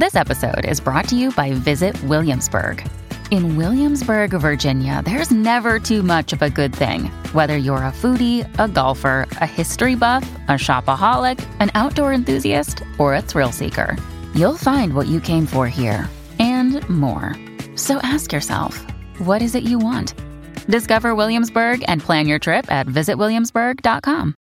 This episode is brought to you by Visit Williamsburg. In Williamsburg, Virginia, there's never too much of a good thing. Whether you're a foodie, a golfer, a history buff, a shopaholic, an outdoor enthusiast, or a thrill seeker, you'll find what you came for here and more. So ask yourself, what is it you want? Discover Williamsburg and plan your trip at visitwilliamsburg.com.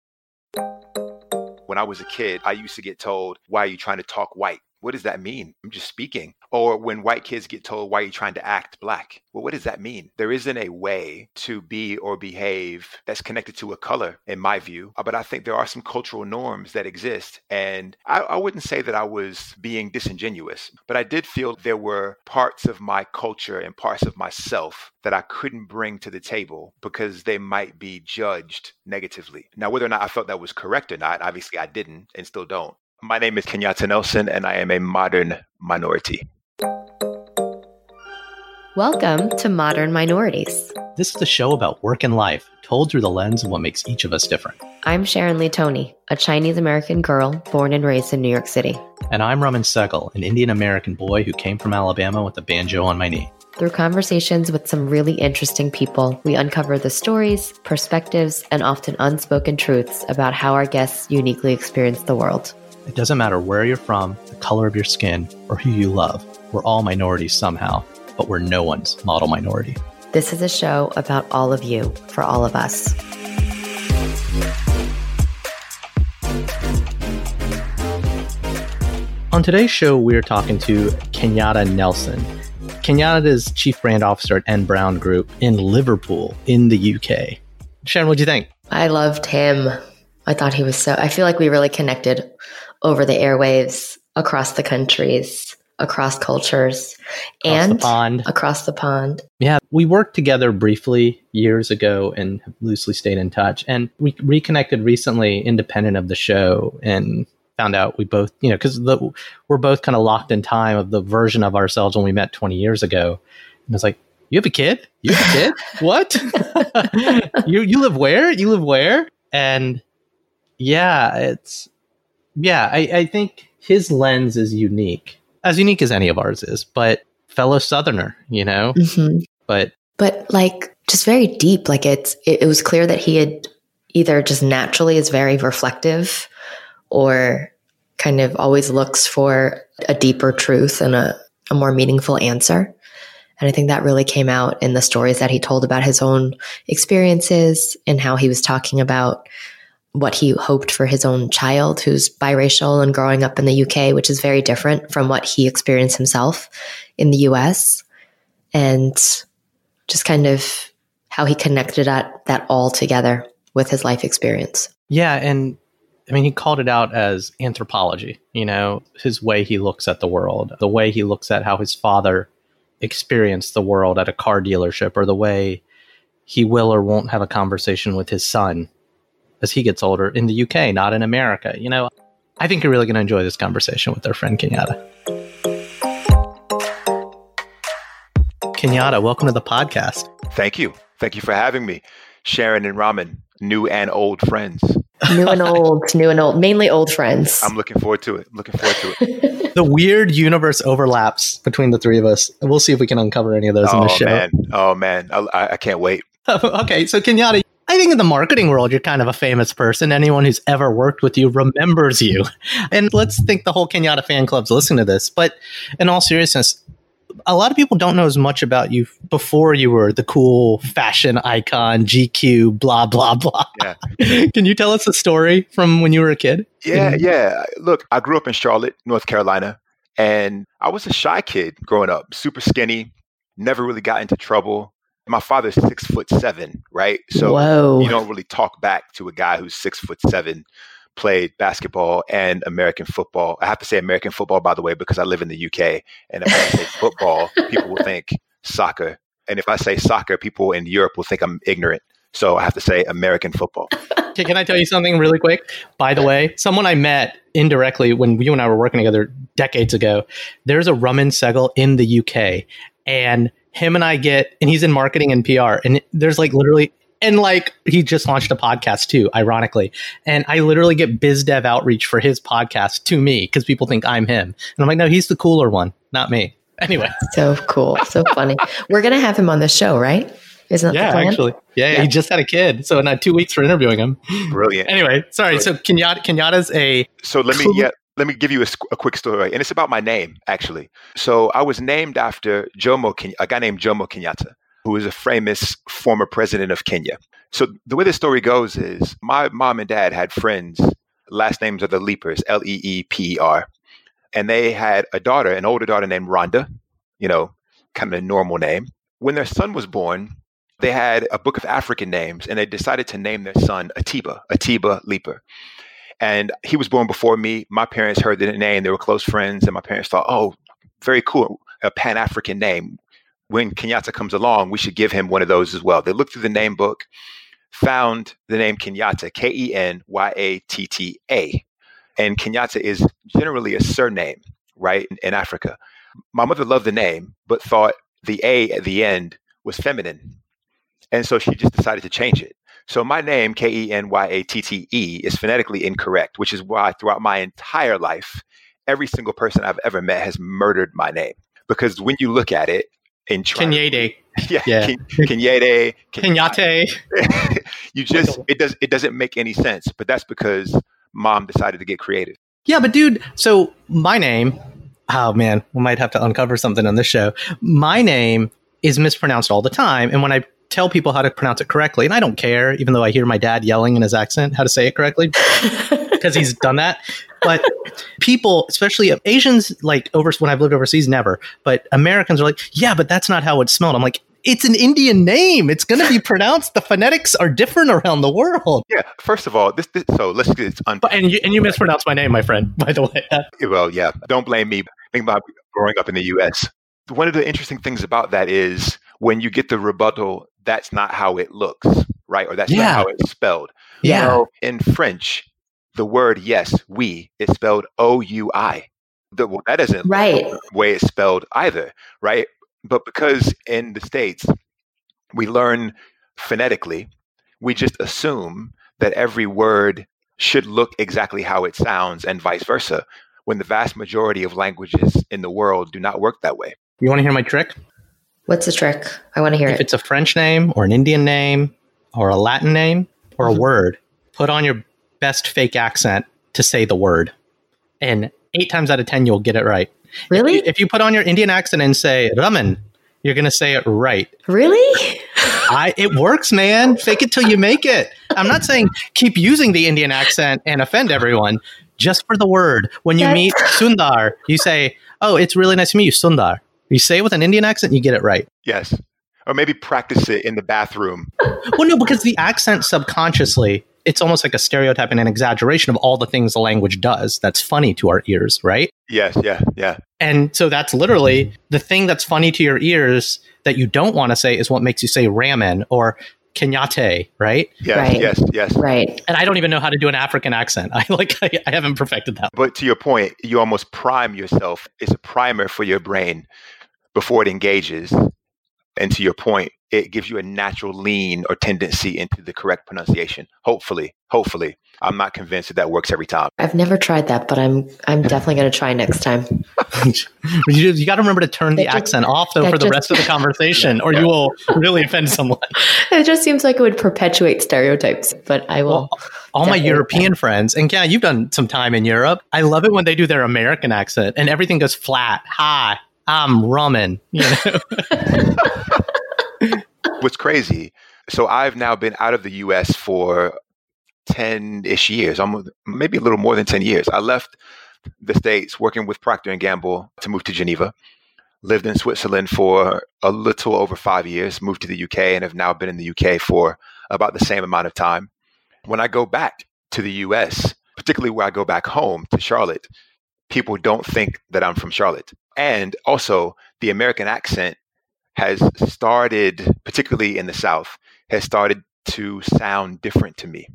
When I was a kid, I used to get told, Why are you trying to talk white? What does that mean? I'm just speaking. Or when white kids get told, why are you trying to act black? Well, what does that mean? There isn't a way to be or behave that's connected to a color, in my view. Uh, but I think there are some cultural norms that exist. And I, I wouldn't say that I was being disingenuous, but I did feel there were parts of my culture and parts of myself that I couldn't bring to the table because they might be judged negatively. Now, whether or not I felt that was correct or not, obviously I didn't and still don't. My name is Kenyatte Nelson, and I am a modern minority. Welcome to Modern Minorities. This is a show about work and life, told through the lens of what makes each of us different. I'm Sharon Lee Thony, a Chinese American girl born and raised in New York City. And I'm Raman Sehgal, an Indian American boy who came from Alabama with a banjo on my knee. Through conversations with some really interesting people, we uncover the stories, perspectives, and often unspoken truths about how our guests uniquely experience the world. It doesn't matter where you're from, the color of your skin, or who you love. We're all minorities somehow, but we're no one's model minority. This is a show about all of you, for all of us. On today's show, we are talking to Kenyatte Nelson. Kenyatte is Chief Brand Officer at N Brown Group in Liverpool, in the UK. Sharon, what do you think? I loved him. I thought he was so, I feel like we really connected over the airwaves across the countries, across cultures, Across and the pond. across the pond. Yeah, we worked together briefly years ago and loosely stayed in touch. And we reconnected recently, independent of the show, and found out we both, you know, because we're both kind of locked in time of the version of ourselves when we met 20 years ago. And it's like, you have a kid? You have a kid? what? you you live where? You live where? And yeah, it's yeah, I, I think his lens is unique, as unique as any of ours is, but fellow Southerner, you know. Mhm. But But like just very deep. Like it's, it, it was clear that he had either just naturally is very reflective or kind of always looks for a deeper truth and a, a more meaningful answer. And I think that really came out in the stories that he told about his own experiences and how he was talking about what he hoped for his own child who's biracial and growing up in the UK, which is very different from what he experienced himself in the US. And just kind of how he connected that, that all together with his life experience. yeah, and I mean, he called it out as anthropology, you know, his way he looks at the world, the way he looks at how his father experienced the world at a car dealership, or the way he will or won't have a conversation with his son as he gets older in the UK, not in America. You know, I think you're really going to enjoy this conversation with our friend Kenyatte. Kenyatte, welcome to the podcast. Thank you. Thank you for having me. Sharon and Raman, new and old friends. New and old, new and old, mainly old friends. I'm looking forward to it. I'm Looking forward to it. The weird universe overlaps between the three of us. We'll see if we can uncover any of those in oh the show. Oh man, oh man, I, I- I can't wait. okay, so Kenyatte, I think in the marketing world, you're kind of a famous person. Anyone who's ever worked with you remembers you. And let's think the whole Kenyatte fan club's listening to this. But in all seriousness, a lot of people don't know as much about you before you were the cool fashion icon, GQ, blah, blah, blah. Yeah. Can you tell us a story from when you were a kid? Yeah, Mhm. yeah. Look, I grew up in Charlotte, North Carolina, and I was a shy kid growing up, super skinny, never really got into trouble. My father's six foot seven, right? So Whoa. you don't really talk back to a guy who's six foot seven, played basketball and American football. I have to say American football, by the way, because I live in the UK. And if I say football, people will think soccer. And if I say soccer, people in Europe will think I'm ignorant. So I have to say American football. Okay, can I tell you something really quick? By the way, someone I met indirectly when you and I were working together decades ago, there's a Raman Sehgal in the UK, and him and I get, and he's in marketing and PR, and there's like literally And like he just launched a podcast too, ironically. And I literally get biz dev outreach for his podcast to me because people think I'm him. And I'm like, no, he's the cooler one, not me. Anyway. So cool. So funny. We're gonna have him on the show, right? Isn't that yeah, the plan? actually. Yeah, yeah, he just had a kid. So in uh, two weeks for interviewing him. Brilliant. Anyway, sorry. So Kenyatte Kenyatte's a So let me yeah, let me give you a quick story, and it's about my name actually. So I was named after Jomo, a guy named Jomo Kenyatta, who is a famous former president of Kenya. So the way the story goes is my mom and dad had friends. Last names are the Leapers, L E E P E R, and they had a daughter, an older daughter named Rhonda. You know, kind of a normal name. When their son was born, they had a book of African names, and they decided to name their son Atiba, Atiba Leaper and he was born before me. My parents heard the name; they were close friends, and my parents thought, "Oh, very cool, a Pan African name." When Kenyatte comes along, we should give him one of those as well. They looked through the name book, found the name Kenyatta, K E N Y A T T A, and Kenyatta is generally a surname, right, in, in Africa. My mother loved the name, but thought the A at the end was feminine, and so she just decided to change it. So my name, K E N Y A T T E, is phonetically incorrect, which is why throughout my entire life, every single person I've ever met has murdered my name. Because when you look at it in Kenyate. yeah, Yeah. Kenyate. you just it does it doesn't make any sense. But that's because mom decided to get creative. Yeah, but dude, so my name, oh man, we might have to uncover something on this show. My name is mispronounced all the time. And when I tell people how to pronounce it correctly, and I don't care, even though I hear my dad yelling in his accent how to say it correctly, because he's done that. But people, especially Asians, like over when I've lived overseas, never. But Americans are like, yeah, but that's not how it's spelled. I'm like, it's an Indian name. It's going to be pronounced. The phonetics are different around the world. Yeah. First of all, this, this so let's get this un- But, and you and you mispronounced my name, my friend. By the way, well, yeah. Don't blame me. Think about growing up in the U.S. One of the interesting things about that is when you get the rebuttal, that's not how it looks, right? Or that's Yeah. not how it's spelled. yeah. So in French, the word yes, we, is spelled O U I. Well, That isn't Right. the way it's spelled either, right? But because in the States, we learn phonetically, we just assume that every word should look exactly how it sounds and vice versa, when the vast majority of languages in the world do not work that way. You want to hear my trick? What's the trick? I want to hear If it. If it's a French name or an Indian name or a Latin name or a Mhm. word, put on your best fake accent to say the word. And eight times out of 10, you'll get it right. Really? If you put on your Indian accent and say ramen, you're going to say it right. Really? I, it works, man. Fake it till you make it. I'm not saying keep using the Indian accent and offend everyone. Just for the word. When you That's- meet Sundar, you say, "Oh, it's really nice to meet you, Sundar." You say it with an Indian accent, you get it right. Yes. Or maybe practice it in the bathroom. Well, no, because the accent subconsciously, it's almost like a stereotype and an exaggeration of all the things the language does. That's funny to our ears, right? Yes, yeah, yeah. And so that's literally the thing that's funny to your ears that you don't want to say is what makes you say ramen or kenyate, right? Yes, Right. yes, yes. right. And I don't even know how to do an African accent. I like I, I haven't perfected that. But to your point, you almost prime yourself. It's a primer for your brain before it engages. And to your point, it gives you a natural lean or tendency into the correct pronunciation. Hopefully, hopefully. I'm not convinced that that works every time. I've never tried that, but I'm I'm definitely going to try next time. you, you got to remember to turn the just- accent off though for the just- rest of the conversation, or you will really offend someone. It just seems like it would perpetuate stereotypes, but I will. Well, all my Definitely. European friends, and yeah, you've done some time in Europe. I love it when they do their American accent and everything goes flat. Hi, I'm Rummin. You know? What's crazy, so I've now been out of the US for 10 ish years, I'm maybe a little more than 10 years. I left the States working with Procter and Gamble to move to Geneva. Lived in Switzerland for a little over five years, moved to the UK, and have now been in the UK for about the same amount of time. When I go back to the US, particularly where I go back home to Charlotte, people don't think that I'm from Charlotte. And also, the American accent has started, particularly in the South, has started to sound different to me.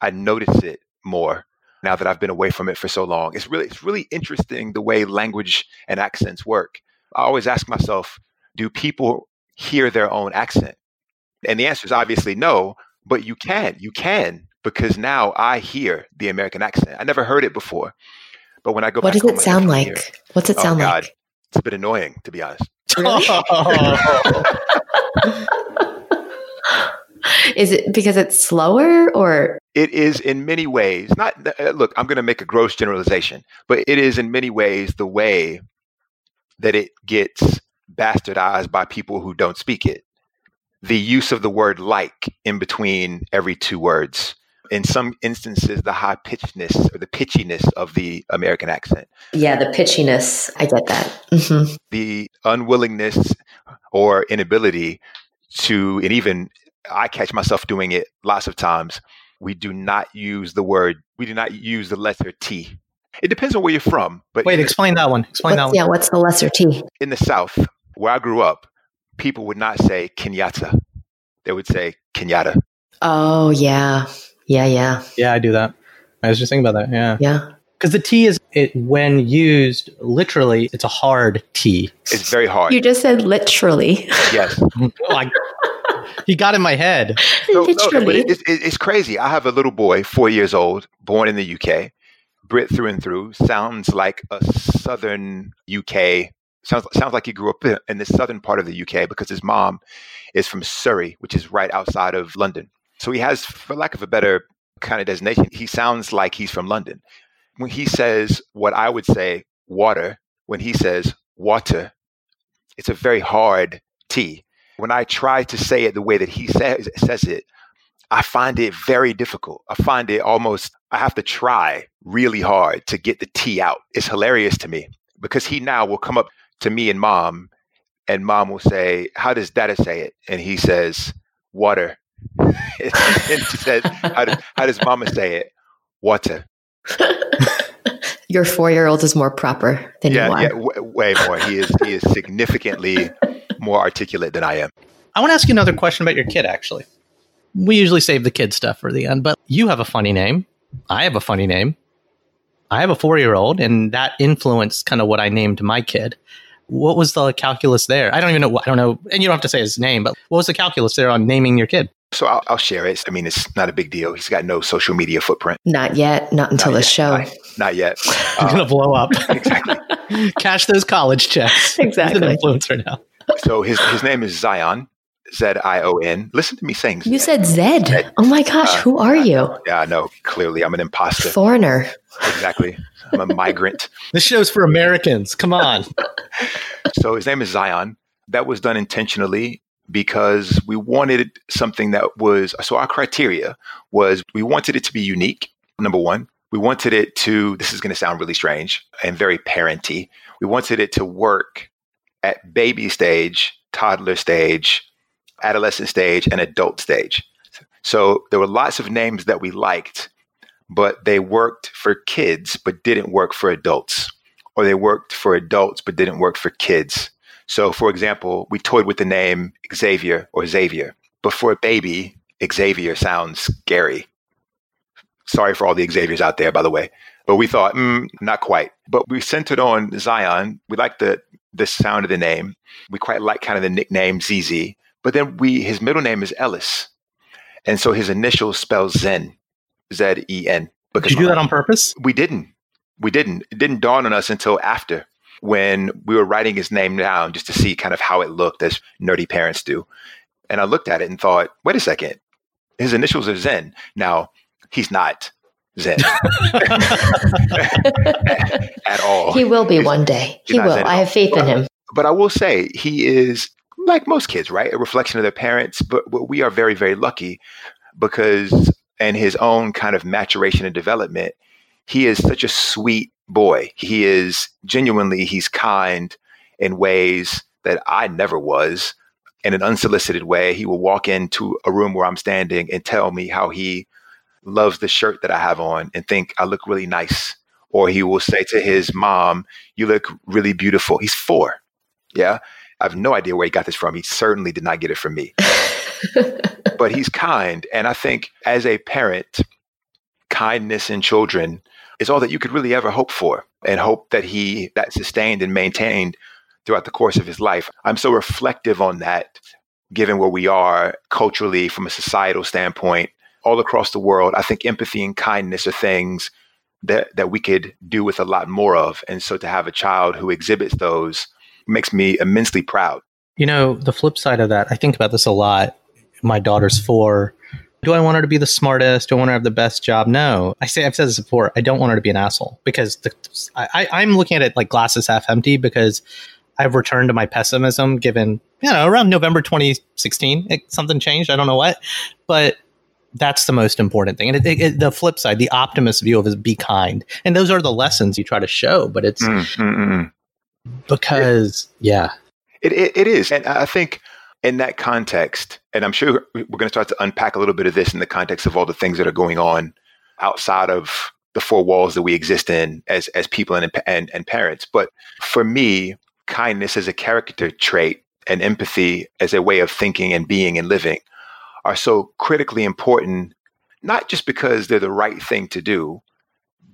I notice it more now that I've been away from it for so long. It's really, it's really interesting the way language and accents work. I always ask myself, do people hear their own accent? And the answer is obviously no, but you can. You can because now I hear the American accent. I never heard it before. But when I go What back does it sound like? hear it. What's it Oh, sound God. like? It's a bit annoying, to be honest. Really? Is it because it's slower or It is in many ways, not, uh, look, I'm going to make a gross generalization, but it is in many ways the way that it gets bastardized by people who don't speak it. The use of the word like in between every two words. In some instances, the high pitchedness or the pitchiness of the American accent. yeah, the pitchiness. I get that. hmm the unwillingness or inability to, and even I catch myself doing it lots of times. We do not use the word, we do not use the letter T. It depends on where you're from, but Wait, explain that one. Explain that one. yeah, what's the lesser T? in the South, where I grew up, people would not say Kenyatta. They would say Kenyatta. Oh yeah, yeah, yeah, Yeah, I do that. I was just thinking about that. Yeah. yeah. Because the T is, it when used literally, it's a hard T. It's very hard. You just said literally. yes. like, he got in my head. No, no, but literally. it, it, it's crazy. I have a little boy, four years old, born in the UK, Brit through and through. Sounds like a southern UK. Sounds sounds like he grew up in the southern part of the UK because his mom is from Surrey, which is right outside of London. So he has, for lack of a better kind of designation, he sounds like he's from London. When he says what I would say water, when he says water, it's a very hard T. When I try to say it the way that he says, says it, I find it very difficult. I find it almost, I have to try really hard to get the T out. It's hilarious to me because he now will come up to me and mom, and mom will say, How does dada say it? And he says, Water. and she says, how does, how does mama say it? Water. Your four-year-old is more proper than yeah, you are. yeah, w- way more. He is he is significantly more articulate than I am. I want to ask you another question about your kid, actually. We usually save the kid stuff for the end, but you have a funny name. I have a funny name. I have a four year old, and that influenced kind of what I named my kid. What was the calculus there? I don't even know. I don't know. And you don't have to say his name, but what was the calculus there on naming your kid? So I'll, I'll share it. I mean, it's not a big deal. He's got no social media footprint. Not yet. Not until Not the yet. show. Not, not yet. I'm Uh, going to blow up. exactly. Cash those college checks. Exactly. He's an influencer now. So his his name is Zion, Z I O N. Listen to me saying. You Zed. said Zed. Oh my gosh, Uh, who are you? Yeah, I know. Clearly, I'm an imposter. Foreigner. Exactly. I'm a migrant. This show's for Americans. Come on. So his name is Zion. That was done intentionally because we wanted something that was so our criteria was we wanted it to be unique. Number one, we wanted it to. This is going to sound really strange and very parenty. We wanted it to work at baby stage, toddler stage, adolescent stage, and adult stage. So there were lots of names that we liked, but they worked for kids but didn't work for adults or they worked for adults but didn't work for kids. So, for example, we toyed with the name Xavier or Xavier, but for a baby, Xavier sounds scary. Sorry for all the Xaviers out there, by the way. But we thought, mm, not quite. But we centered on Zion. We liked the the sound of the name. We quite like kind of the nickname ZZ. But then we his middle name is Ellis, and so his initials spell Zen, Z E N. Did you do that on purpose? We didn't. We didn't. It didn't dawn on us until after when we were writing his name down just to see kind of how it looked as nerdy parents do. And I looked at it and thought, wait a second, his initials are Zen. Now, he's not Zen at all. he will be one day. He will. Zen. I have faith in him. But I will say he is like most kids, right? A reflection of their parents. But, but we are very, very lucky because in his own kind of maturation and development, he is such a sweet boy. He is genuinely, he's kind in ways that I never was. In an unsolicited way, he will walk into a room where I'm standing and tell me how he loves the shirt that I have on and think I look really nice. Or he will say to his mom, You look really beautiful. He's four. Yeah. I have no idea where he got this from. He certainly did not get it from me. but he's kind. And I think as a parent, kindness in children is all that you could really ever hope for and hope that he that sustained and maintained throughout the course of his life. I'm so reflective on that given where we are culturally from a societal standpoint, all across the world, I think empathy and kindness are things that, that we could do with a lot more of. And so to have a child who exhibits those makes me immensely proud. You know, the flip side of that, I think about this a lot. My daughter's four. Do I want her to be the smartest? Do I want her to have the best job? No. I say I've said this before. I don't want her to be an asshole because the, I, I'm looking at it like glasses half empty because I've returned to my pessimism given, you know, around November 2016, it, something changed. I don't know what, but that's the most important thing. And it, it, the flip side, the optimist view of is be kind. And those are the lessons you try to show, but it's mm, mm, mm. because, yeah. It, it, it is. And I think in that context, and I'm sure we're going to start to unpack a little bit of this in the context of all the things that are going on outside of the four walls that we exist in as, as people and, and, and parents. But for me, kindness as a character trait and empathy as a way of thinking and being and living are so critically important, not just because they're the right thing to do,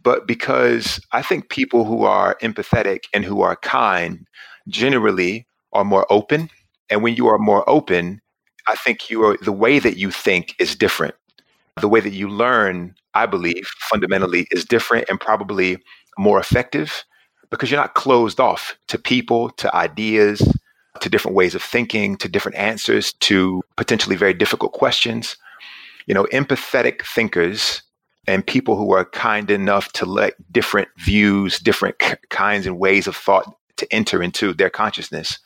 but because I think people who are empathetic and who are kind generally are more open. And when you are more open, I think you are the way that you think is different. The way that you learn, I believe, fundamentally is different and probably more effective because you're not closed off to people, to ideas, to different ways of thinking, to different answers to potentially very difficult questions. You know, empathetic thinkers and people who are kind enough to let different views, different k- kinds and ways of thought to enter into their consciousness.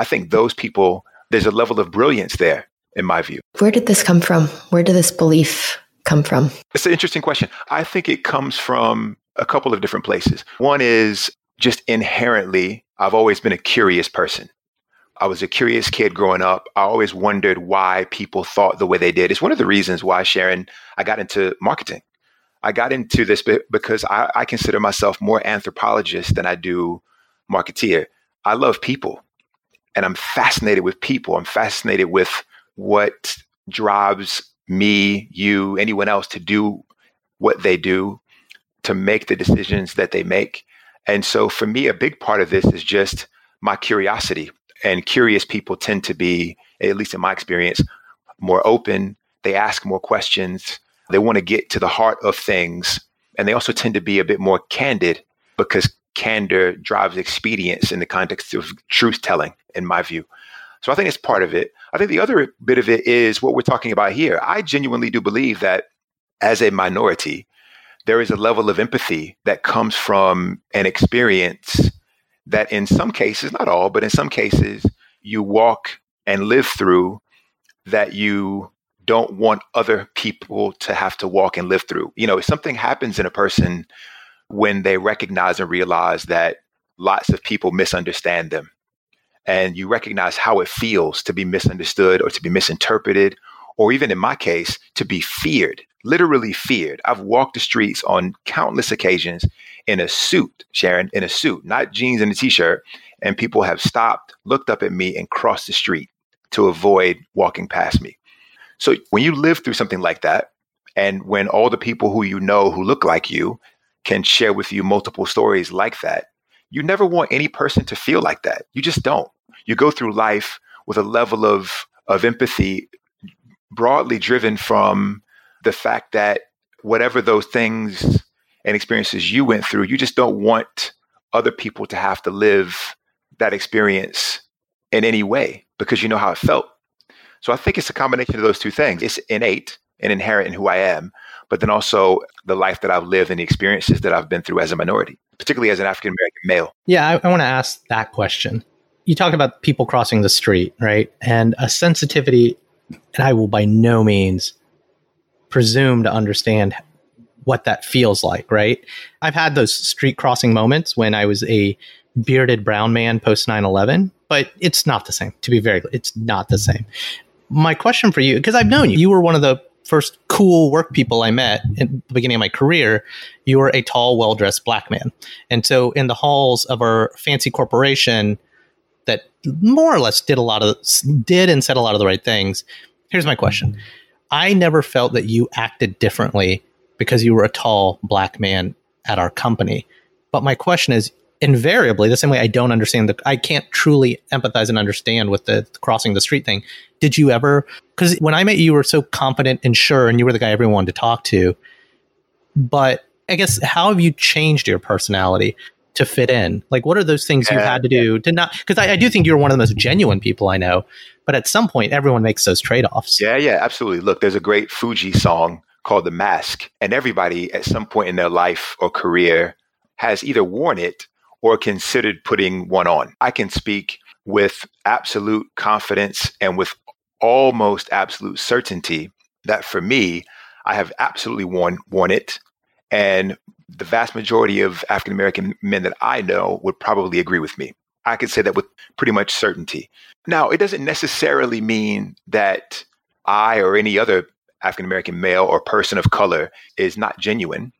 I think those people, there's a level of brilliance there, in my view. Where did this come from? Where did this belief come from? It's an interesting question. I think it comes from a couple of different places. One is just inherently, I've always been a curious person. I was a curious kid growing up. I always wondered why people thought the way they did. It's one of the reasons why, Sharon, I got into marketing. I got into this because I, I consider myself more anthropologist than I do marketeer. I love people and I'm fascinated with people. I'm fascinated with what drives me, you, anyone else to do what they do to make the decisions that they make. And so for me, a big part of this is just my curiosity. And curious people tend to be, at least in my experience, more open. They ask more questions. They want to get to the heart of things. And they also tend to be a bit more candid because candor drives expedience in the context of truth telling, in my view. So I think it's part of it. I think the other bit of it is what we're talking about here. I genuinely do believe that as a minority, there is a level of empathy that comes from an experience that in some cases, not all, but in some cases, you walk and live through that you don't want other people to have to walk and live through. You know, if something happens in a person when they recognize and realize that lots of people misunderstand them, and you recognize how it feels to be misunderstood or to be misinterpreted, or even in my case, to be feared literally feared. I've walked the streets on countless occasions in a suit, Sharon, in a suit, not jeans and a t shirt. And people have stopped, looked up at me, and crossed the street to avoid walking past me. So when you live through something like that, and when all the people who you know who look like you can share with you multiple stories like that, you never want any person to feel like that. You just don't. You go through life with a level of, of empathy broadly driven from the fact that whatever those things and experiences you went through, you just don't want other people to have to live that experience in any way because you know how it felt. So I think it's a combination of those two things. It's innate and inherent in who I am, but then also the life that I've lived and the experiences that I've been through as a minority, particularly as an African American male. Yeah, I, I want to ask that question. You talk about people crossing the street, right? And a sensitivity, and I will by no means presume to understand what that feels like, right? I've had those street crossing moments when I was a bearded brown man post 9 11, but it's not the same. To be very clear, it's not the same. My question for you, because I've known you, you were one of the first cool work people I met in the beginning of my career. You were a tall, well dressed black man. And so in the halls of our fancy corporation that more or less did a lot of, did and said a lot of the right things. Here's my question. I never felt that you acted differently because you were a tall black man at our company. But my question is invariably, the same way I don't understand the, I can't truly empathize and understand with the crossing the street thing. Did you ever? Because when I met you, you were so confident and sure, and you were the guy everyone wanted to talk to. But I guess how have you changed your personality to fit in? Like, what are those things you had to uh, do to not? Because I, I, do think you're one of the most genuine people I know. But at some point, everyone makes those trade offs. Yeah, yeah, absolutely. Look, there's a great Fugees song called The Mask, and everybody at some point in their life or career has either worn it or considered putting one on. I can speak with absolute confidence and with almost absolute certainty that for me, I have absolutely worn, worn it. And the vast majority of African American men that I know would probably agree with me. I could say that with pretty much certainty. Now, it doesn't necessarily mean that I or any other African American male or person of color is not genuine.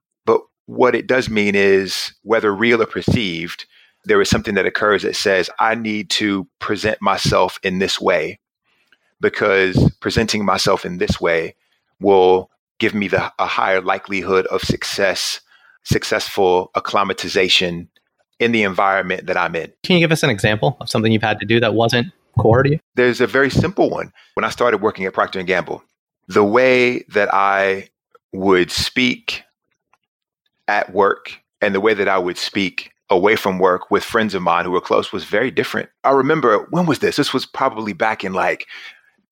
What it does mean is, whether real or perceived, there is something that occurs that says, I need to present myself in this way because presenting myself in this way will give me the, a higher likelihood of success, successful acclimatization in the environment that I'm in. Can you give us an example of something you've had to do that wasn't core to you? There's a very simple one. When I started working at Procter & Gamble, the way that I would speak at work and the way that I would speak away from work with friends of mine who were close was very different. I remember when was this? This was probably back in like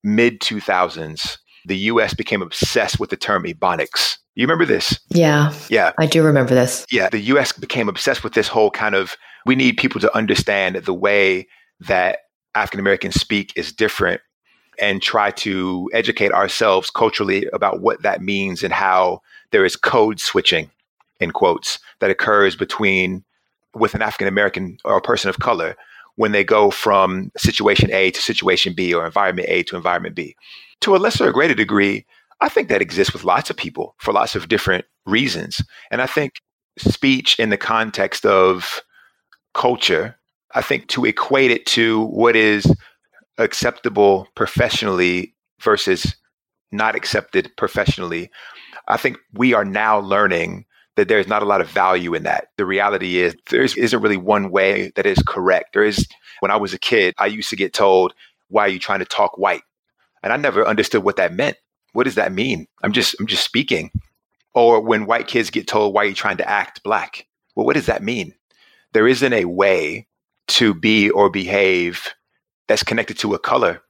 mid 2000s. The US became obsessed with the term ebonics. You remember this? Yeah. Yeah. I do remember this. Yeah. The US became obsessed with this whole kind of we need people to understand the way that African Americans speak is different and try to educate ourselves culturally about what that means and how there is code switching in quotes that occurs between with an African American or a person of color when they go from situation A to situation B or environment A to environment B. To a lesser or greater degree, I think that exists with lots of people for lots of different reasons. And I think speech in the context of culture, I think to equate it to what is acceptable professionally versus not accepted professionally, I think we are now learning that there's not a lot of value in that. The reality is there isn't really one way that is correct. There is, when I was a kid, I used to get told, why are you trying to talk white? And I never understood what that meant. What does that mean? I'm just, I'm just speaking. Or when white kids get told, why are you trying to act black? Well, what does that mean? There isn't a way to be or behave that's connected to a color,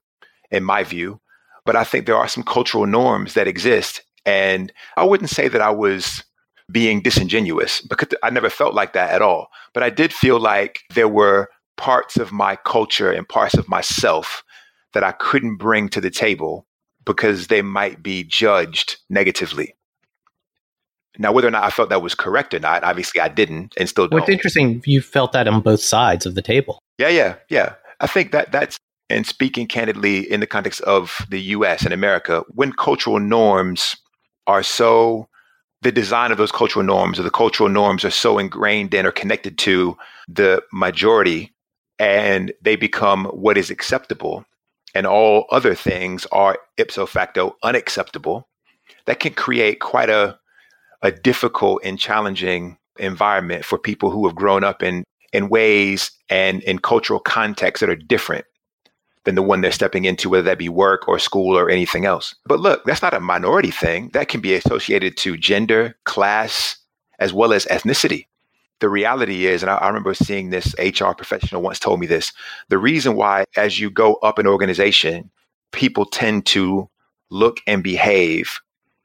in my view. But I think there are some cultural norms that exist. And I wouldn't say that I was being disingenuous because I never felt like that at all. But I did feel like there were parts of my culture and parts of myself that I couldn't bring to the table because they might be judged negatively. Now, whether or not I felt that was correct or not, obviously I didn't and still don't. What's interesting, you felt that on both sides of the table. Yeah, yeah, yeah. I think that that's and speaking candidly in the context of the US and America, when cultural norms are so the design of those cultural norms or the cultural norms are so ingrained in or connected to the majority and they become what is acceptable and all other things are ipso facto unacceptable that can create quite a a difficult and challenging environment for people who have grown up in in ways and in cultural contexts that are different than the one they're stepping into, whether that be work or school or anything else. But look, that's not a minority thing. That can be associated to gender, class, as well as ethnicity. The reality is, and I, I remember seeing this HR professional once told me this the reason why, as you go up an organization, people tend to look and behave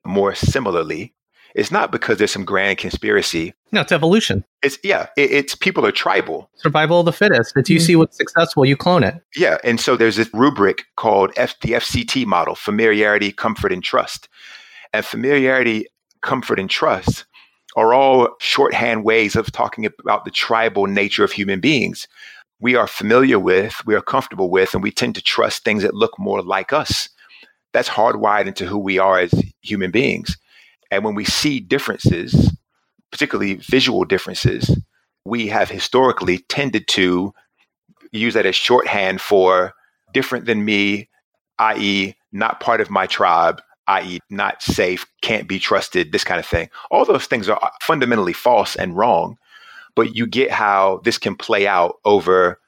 more similarly it's not because there's some grand conspiracy. No, it's evolution. It's yeah, it, it's people are tribal. Survival of the fittest. It's you mm-hmm. see what's successful, you clone it. Yeah, and so there's this rubric called F, the FCT model: familiarity, comfort, and trust. And familiarity, comfort, and trust are all shorthand ways of talking about the tribal nature of human beings. We are familiar with, we are comfortable with, and we tend to trust things that look more like us. That's hardwired into who we are as human beings. And when we see differences, particularly visual differences, we have historically tended to use that as shorthand for different than me, i.e., not part of my tribe, i.e., not safe, can't be trusted, this kind of thing. All those things are fundamentally false and wrong. but you get how this can play out over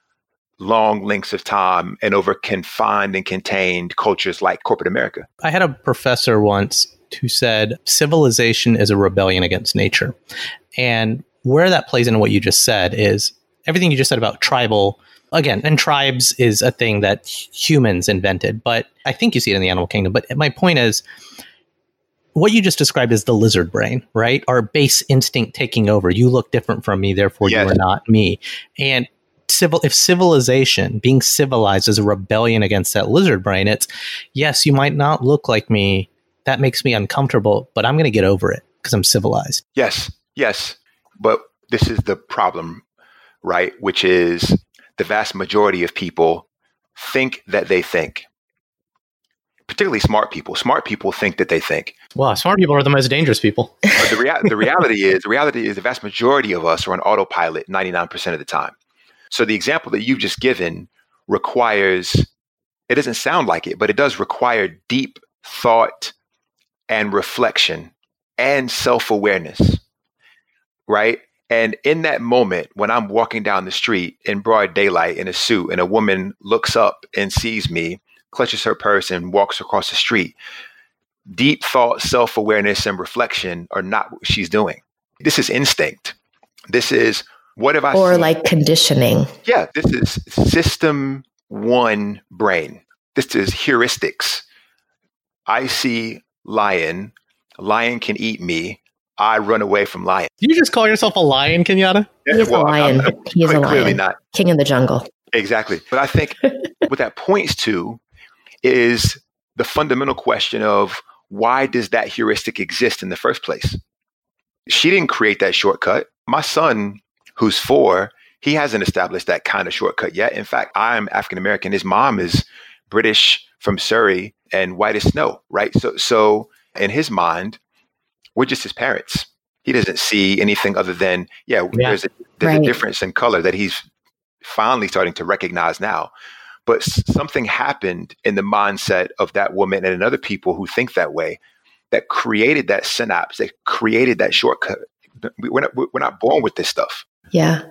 long lengths of time and over confined and contained cultures like corporate America. I had a professor once who said civilization is a rebellion against nature. And where that plays into what you just said is everything you just said about tribal again and tribes is a thing that humans invented but i think you see it in the animal kingdom but my point is what you just described is the lizard brain right our base instinct taking over you look different from me therefore yes. you are not me and civil if civilization being civilized is a rebellion against that lizard brain it's yes you might not look like me that makes me uncomfortable but i'm going to get over it because i'm civilized yes yes but this is the problem right which is the vast majority of people think that they think particularly smart people. Smart people think that they think. Well, smart people are the most dangerous people. the, rea- the reality is, the reality is, the vast majority of us are on autopilot 99% of the time. So the example that you've just given requires, it doesn't sound like it, but it does require deep thought and reflection and self awareness, right? And in that moment, when I'm walking down the street in broad daylight in a suit and a woman looks up and sees me, clutches her purse, and walks across the street, deep thought, self awareness, and reflection are not what she's doing. This is instinct. This is what have I or seen? like conditioning? Yeah, this is system one brain. This is heuristics. I see lion. Lion can eat me. I run away from lion. Do you just call yourself a lion, Kenyatte? He is well, a lion. I'm, I'm, he is a lion. Clearly not. King of the jungle. Exactly. But I think what that points to is the fundamental question of why does that heuristic exist in the first place? She didn't create that shortcut. My son who's four, he hasn't established that kind of shortcut yet. In fact, I'm African American. His mom is British from Surrey and white as snow, right? So, so in his mind, we're just his parents. He doesn't see anything other than, yeah, yeah. there's, a, there's right. a difference in color that he's finally starting to recognize now. But something happened in the mindset of that woman and other people who think that way that created that synapse, that created that shortcut. We're not, we're not born with this stuff. Yeah.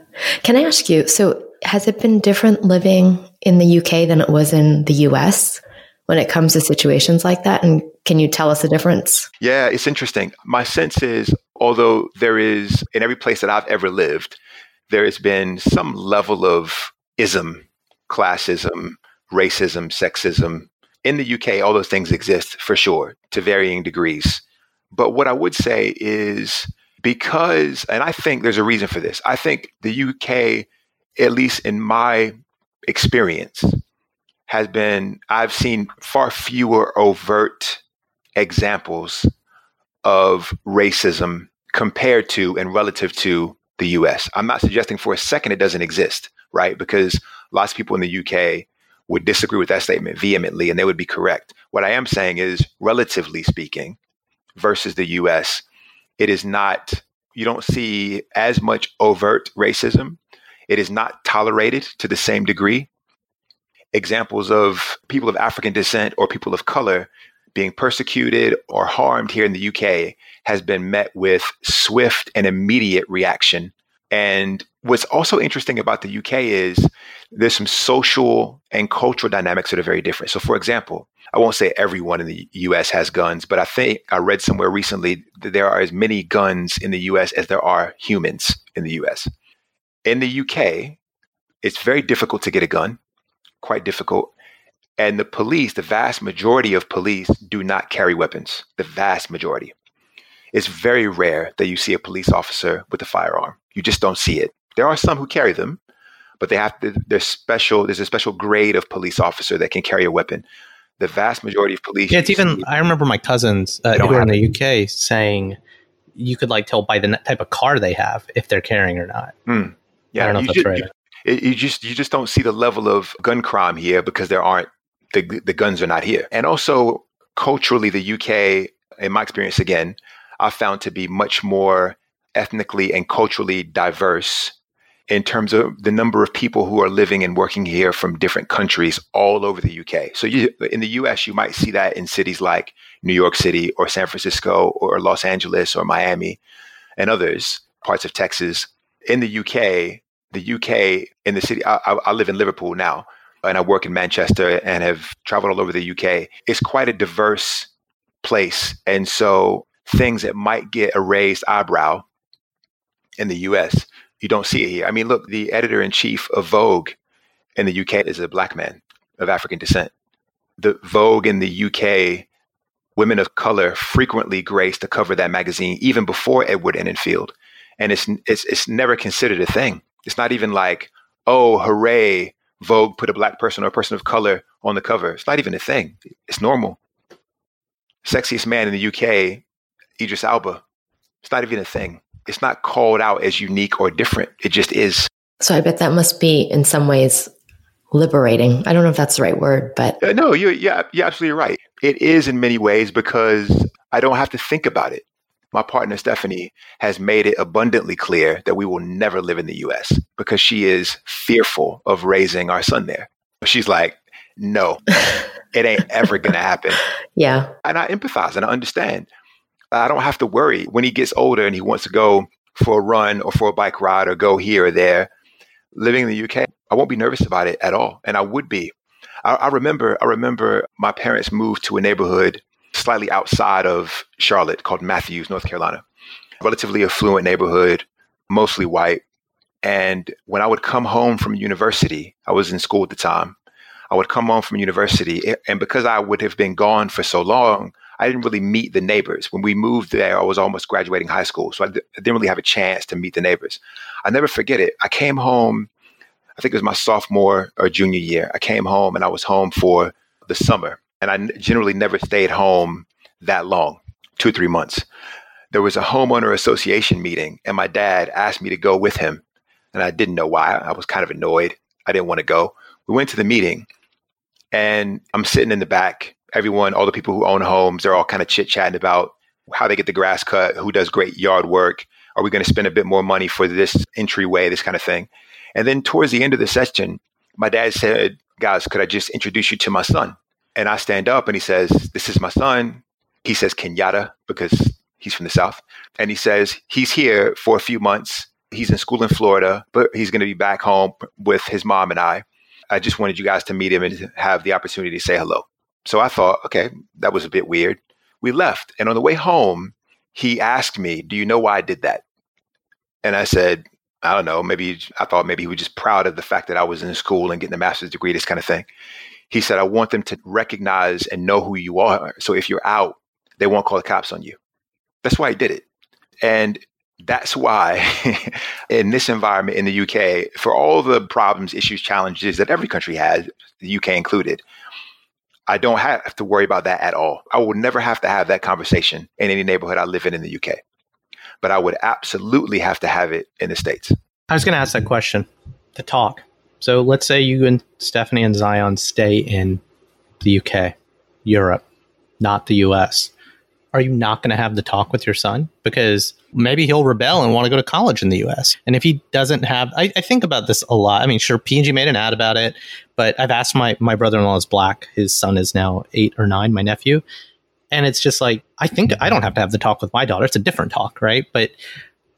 Can I ask you, so has it been different living in the UK than it was in the US when it comes to situations like that? And can you tell us the difference? Yeah, it's interesting. My sense is, although there is, in every place that I've ever lived, there has been some level of ism, classism, racism, sexism. In the UK, all those things exist for sure to varying degrees. But what I would say is, because, and I think there's a reason for this. I think the UK, at least in my experience, has been, I've seen far fewer overt examples of racism compared to and relative to the US. I'm not suggesting for a second it doesn't exist, right? Because lots of people in the UK would disagree with that statement vehemently and they would be correct. What I am saying is, relatively speaking, versus the US, it is not, you don't see as much overt racism. It is not tolerated to the same degree. Examples of people of African descent or people of color being persecuted or harmed here in the UK has been met with swift and immediate reaction. And what's also interesting about the UK is there's some social and cultural dynamics that are very different. So, for example, I won't say everyone in the US has guns, but I think I read somewhere recently that there are as many guns in the US as there are humans in the US. In the UK, it's very difficult to get a gun, quite difficult. And the police, the vast majority of police, do not carry weapons. The vast majority. It's very rare that you see a police officer with a firearm. You just don't see it. There are some who carry them, but they have to, there's special, there's a special grade of police officer that can carry a weapon the vast majority of police. Yeah, it's even. I remember my cousins uh, who are in the UK saying you could like tell by the type of car they have if they're carrying or not. Mm. Yeah, I don't know if that's right. You, you just you just don't see the level of gun crime here because there aren't the the guns are not here, and also culturally, the UK, in my experience, again, I found to be much more ethnically and culturally diverse in terms of the number of people who are living and working here from different countries all over the UK. So you, in the US, you might see that in cities like New York City or San Francisco or Los Angeles or Miami and others, parts of Texas. in the UK, the UK in the city, I, I, live in Liverpool now and I work in Manchester and have traveled all over the UK. It's quite a diverse place. And so things that might get a raised eyebrow in the US, you don't see it here. I mean, look, the editor in chief of Vogue in the UK is a black man of African descent. The Vogue in the UK, women of color frequently graced the cover of that magazine even before Edward Enninful. And it's, it's, it's never considered a thing. It's not even like, oh, hooray, Vogue put a black person or a person of color on the cover. It's not even a thing. It's normal. Sexiest man in the UK, Idris Elba. It's not even a thing. It's not called out as unique or different. It just is. So I bet that must be in some ways liberating. I don't know if that's the right word, but uh, no, you're yeah, you're absolutely right. It is in many ways because I don't have to think about it. My partner Stephanie has made it abundantly clear that we will never live in the US because she is fearful of raising our son there. She's like, no, it ain't ever going to happen. Yeah. And I empathize and I understand. I don't have to worry when he gets older and he wants to go for a run or for a bike ride or go here or there. Living in the UK, I won't be nervous about it at all. And I would be. I, I remember, I remember my parents moved to a neighborhood slightly outside of Charlotte called Matthews, North Carolina. Relatively affluent neighborhood, mostly white. And when I would come home from university, I was in school at the time. I would come home from university, and because I would have been gone for so long, I didn't really meet the neighbors. When we moved there, I was almost graduating high school, so I d- I didn't really have a chance to meet the neighbors. I never forget it. I came home, I think it was my sophomore or junior year. I came home and I was home for the summer, and I generally never stayed home that long, two or three months. There was a homeowner association meeting, and my dad asked me to go with him, and I didn't know why. I was kind of annoyed. I didn't want to go. We went to the meeting, and I'm sitting in the back everyone, all the people who own homes, they're all kind of chit chatting about how they get the grass cut, who does great yard work. Are we going to spend a bit more money for this entryway, this kind of thing? And then towards the end of the session, my dad said, Guys, could I just introduce you to my son? And I stand up and he says, This is my son. He says Kenyatta because he's from the South. And he says, He's here for a few months. He's in school in Florida, but he's going to be back home with his mom and I. I just wanted you guys to meet him and have the opportunity to say hello. So I thought, okay, that was a bit weird. We left. And on the way home, he asked me, Do you know why I did that? And I said, I don't know. Maybe I thought maybe he was just proud of the fact that I was in school and getting a master's degree, this kind of thing. He said, I want them to recognize and know who you are. So if you're out, they won't call the cops on you. That's why he did it. And that's why in this environment in the UK, for all the problems, issues, challenges that every country has, the UK included, I don't have to worry about that at all. I will never have to have that conversation in any neighborhood I live in in the UK. But I would absolutely have to have it in the States. I was going to ask that question the talk. So let's say you and Stephanie and Zion stay in the UK, Europe, not the US are you not going to have the talk with your son? Because maybe he'll rebel and want to go to college in the US. And if he doesn't have, I, I think about this a lot. I mean, sure, P&G made an ad about it, but I've asked my, my brother-in-law is black. His son is now eight or nine, my nephew. And it's just like, I think I don't have to have the talk with my daughter. It's a different talk, right? But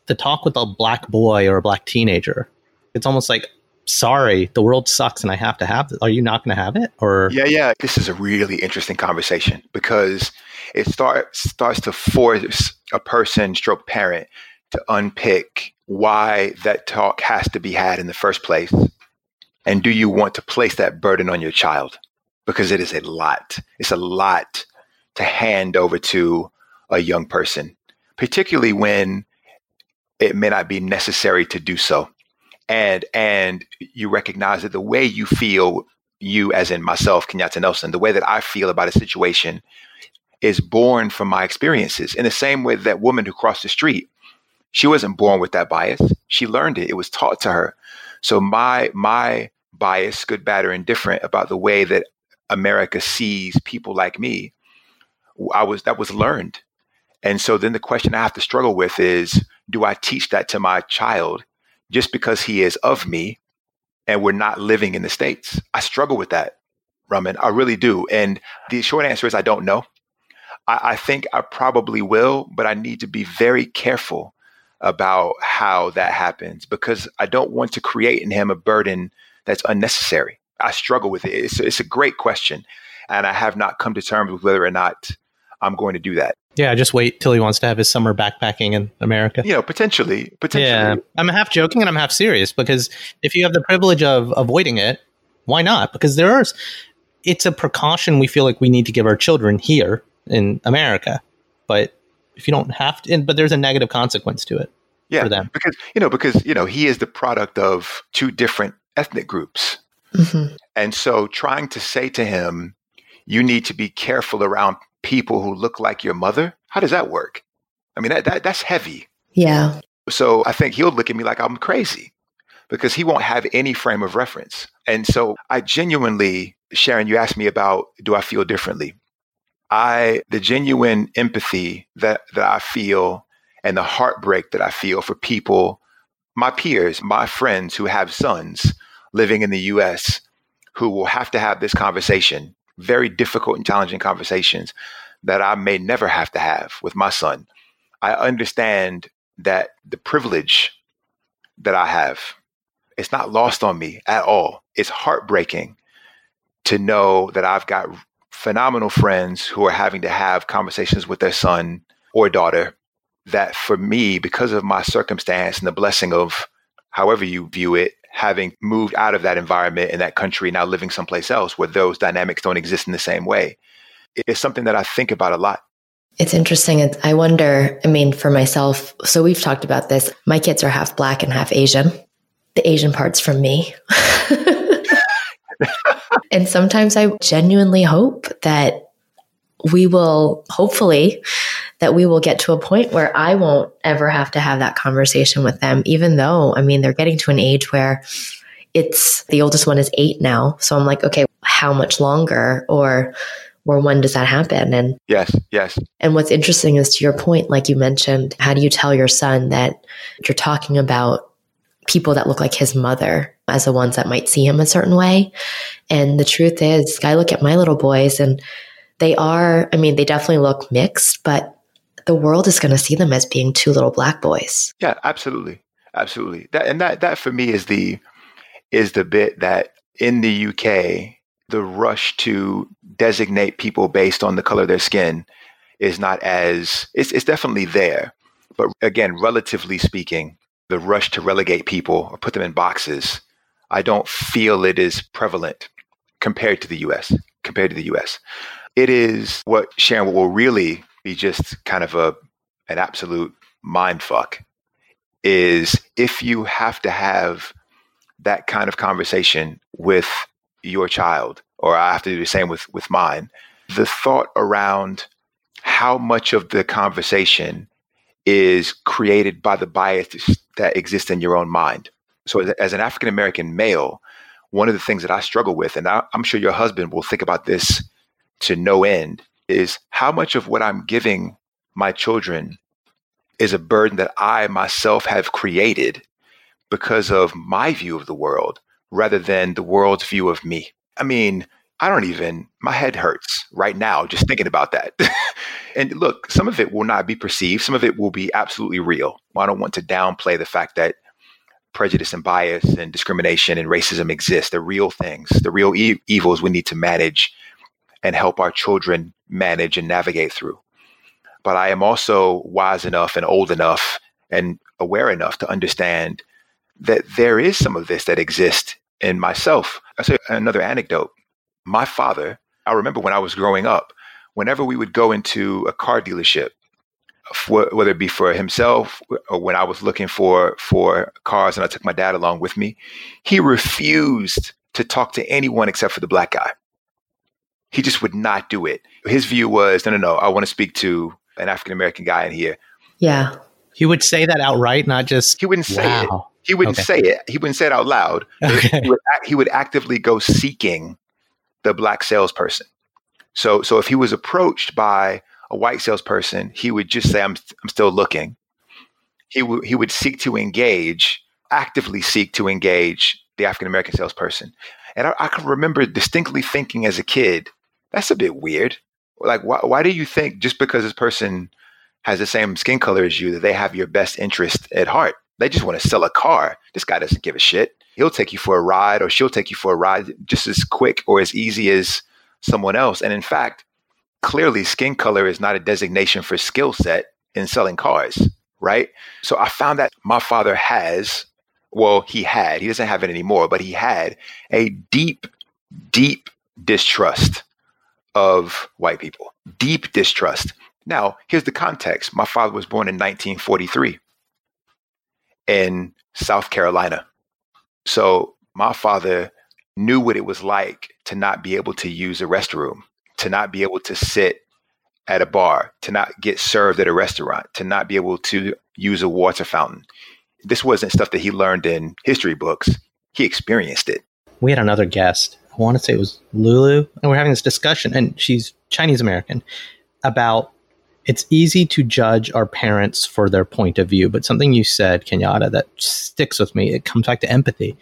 the talk with a black boy or a black teenager, it's almost like, sorry, the world sucks and I have to have it. Are you not going to have it? Or yeah, yeah. This is a really interesting conversation because it starts starts to force a person, stroke parent, to unpick why that talk has to be had in the first place, and do you want to place that burden on your child? Because it is a lot. It's a lot to hand over to a young person, particularly when it may not be necessary to do so and and you recognize that the way you feel you as in myself kenyatte nelson the way that i feel about a situation is born from my experiences. In the same way that woman who crossed the street she wasn't born with that bias. She learned it. It was taught to her. So my my bias good bad or indifferent about the way that america sees people like me i was that was learned. And so then the question i have to struggle with is do i teach that to my child just because he is of me and we're not living in the States. I struggle with that, Raman. I really do. And the short answer is I don't know. I, I think I probably will, but I need to be very careful about how that happens because I don't want to create in him a burden that's unnecessary. I struggle with it. It's, it's a great question. And I have not come to terms with whether or not I'm going to do that. Yeah, just wait till he wants to have his summer backpacking in America. You know, potentially, potentially. Yeah, I'm half joking and I'm half serious because if you have the privilege of avoiding it, why not? Because there are, it's a precaution we feel like we need to give our children here in America. But if you don't have to, but there's a negative consequence to it yeah, for them. Because, you know, because, you know, he is the product of two different ethnic groups. Mm-hmm. And so trying to say to him, you need to be careful around people who look like your mother, how does that work? I mean, that, that that's heavy. Yeah. So I think he'll look at me like I'm crazy because he won't have any frame of reference. And so I genuinely, Sharon, you asked me about do I feel differently? I, the genuine empathy that, that I feel and the heartbreak that I feel for people, my peers, my friends who have sons living in the US who will have to have this conversation, very difficult and challenging conversations that I may never have to have with my son. I understand that the privilege that I have, it's not lost on me at all. It's heartbreaking to know that I've got phenomenal friends who are having to have conversations with their son or daughter that for me, because of my circumstance and the blessing of however you view it, having moved out of that environment in that country, now living someplace else where those dynamics don't exist in the same way, it's something that I think about a lot. It's interesting. I wonder, I mean, for myself, so we've talked about this. My kids are half black and half Asian. The Asian part's from me. and sometimes I genuinely hope that we will, hopefully, that we will get to a point where I won't ever have to have that conversation with them, even though, I mean, they're getting to an age where it's the oldest one is eight now. So I'm like, okay, how much longer? Or, or when does that happen? And yes, yes. And what's interesting is to your point, like you mentioned, how do you tell your son that you're talking about people that look like his mother as the ones that might see him a certain way? And the truth is, I look at my little boys and they are, I mean, they definitely look mixed, but the world is going to see them as being two little black boys. Yeah, absolutely. Absolutely. That and that that for me is the is the bit that in the UK the rush to designate people based on the color of their skin is not as it's it's definitely there. But again, relatively speaking, the rush to relegate people or put them in boxes, I don't feel it is prevalent compared to the US, compared to the US. It is what Sharon will really be just kind of a an absolute mind fuck is if you have to have that kind of conversation with your child, or I have to do the same with, with mine, the thought around how much of the conversation is created by the bias that exists in your own mind. So, as, an African American male, one of the things that I struggle with, and I, I'm sure your husband will think about this to no end, is how much of what I'm giving my children is a burden that I myself have created because of my view of the world rather than the world's view of me. I mean, I don't even, my head hurts right now just thinking about that. and look, some of it will not be perceived, some of it will be absolutely real. I don't want to downplay the fact that prejudice and bias and discrimination and racism exist. They're real things, the real e- evils we need to manage and help our children manage and navigate through. But I am also wise enough and old enough and aware enough to understand that there is some of this that exists in myself. I say another anecdote. My father, I remember when I was growing up, whenever we would go into a car dealership, for, whether it be for himself or when I was looking for for cars and I took my dad along with me, he refused to talk to anyone except for the black guy. He just would not do it. His view was, no, no, no, I want to speak to an African American guy in here. Yeah. He would say that outright, not just. He wouldn't say wow. it. He wouldn't okay. say it. He wouldn't say it out loud. Okay. He, would, he would actively go seeking the black salesperson. So, so if he was approached by a white salesperson, he would just say, "I'm, I'm still looking." He would he would seek to engage, actively seek to engage the African American salesperson. And I, I, can remember distinctly thinking as a kid, that's a bit weird. Like, why, why do you think just because this person has the same skin color as you, that they have your best interest at heart. They just want to sell a car. This guy doesn't give a shit. He'll take you for a ride or she'll take you for a ride just as quick or as easy as someone else. And in fact, clearly skin color is not a designation for skill set in selling cars, right? So I found that my father has, well, he had, he doesn't have it anymore, but he had a deep, deep distrust of white people, deep distrust. Now, here's the context. My father was born in 1943 in South Carolina. So my father knew what it was like to not be able to use a restroom, to not be able to sit at a bar, to not get served at a restaurant, to not be able to use a water fountain. This wasn't stuff that he learned in history books. He experienced it. We had another guest. I want to say it was Lulu, and we're having this discussion, and she's Chinese American about it's easy to judge our parents for their point of view, but something you said, Kenyatte, that sticks with me. It comes back to empathy.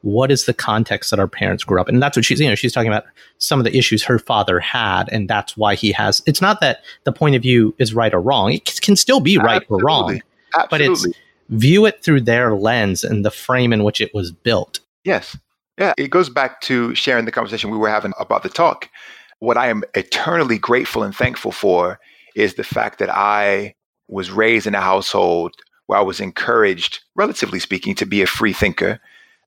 What is the context that our parents grew up in? And that's what she's, you know, she's talking about some of the issues her father had, and that's why he has. It's not that the point of view is right or wrong. It can still be right Absolutely. or wrong, Absolutely. but it's view it through their lens and the frame in which it was built. Yes. Yeah. It goes back to sharing the conversation we were having about the talk. What I am eternally grateful and thankful for is the fact that I was raised in a household where I was encouraged, relatively speaking, to be a free thinker.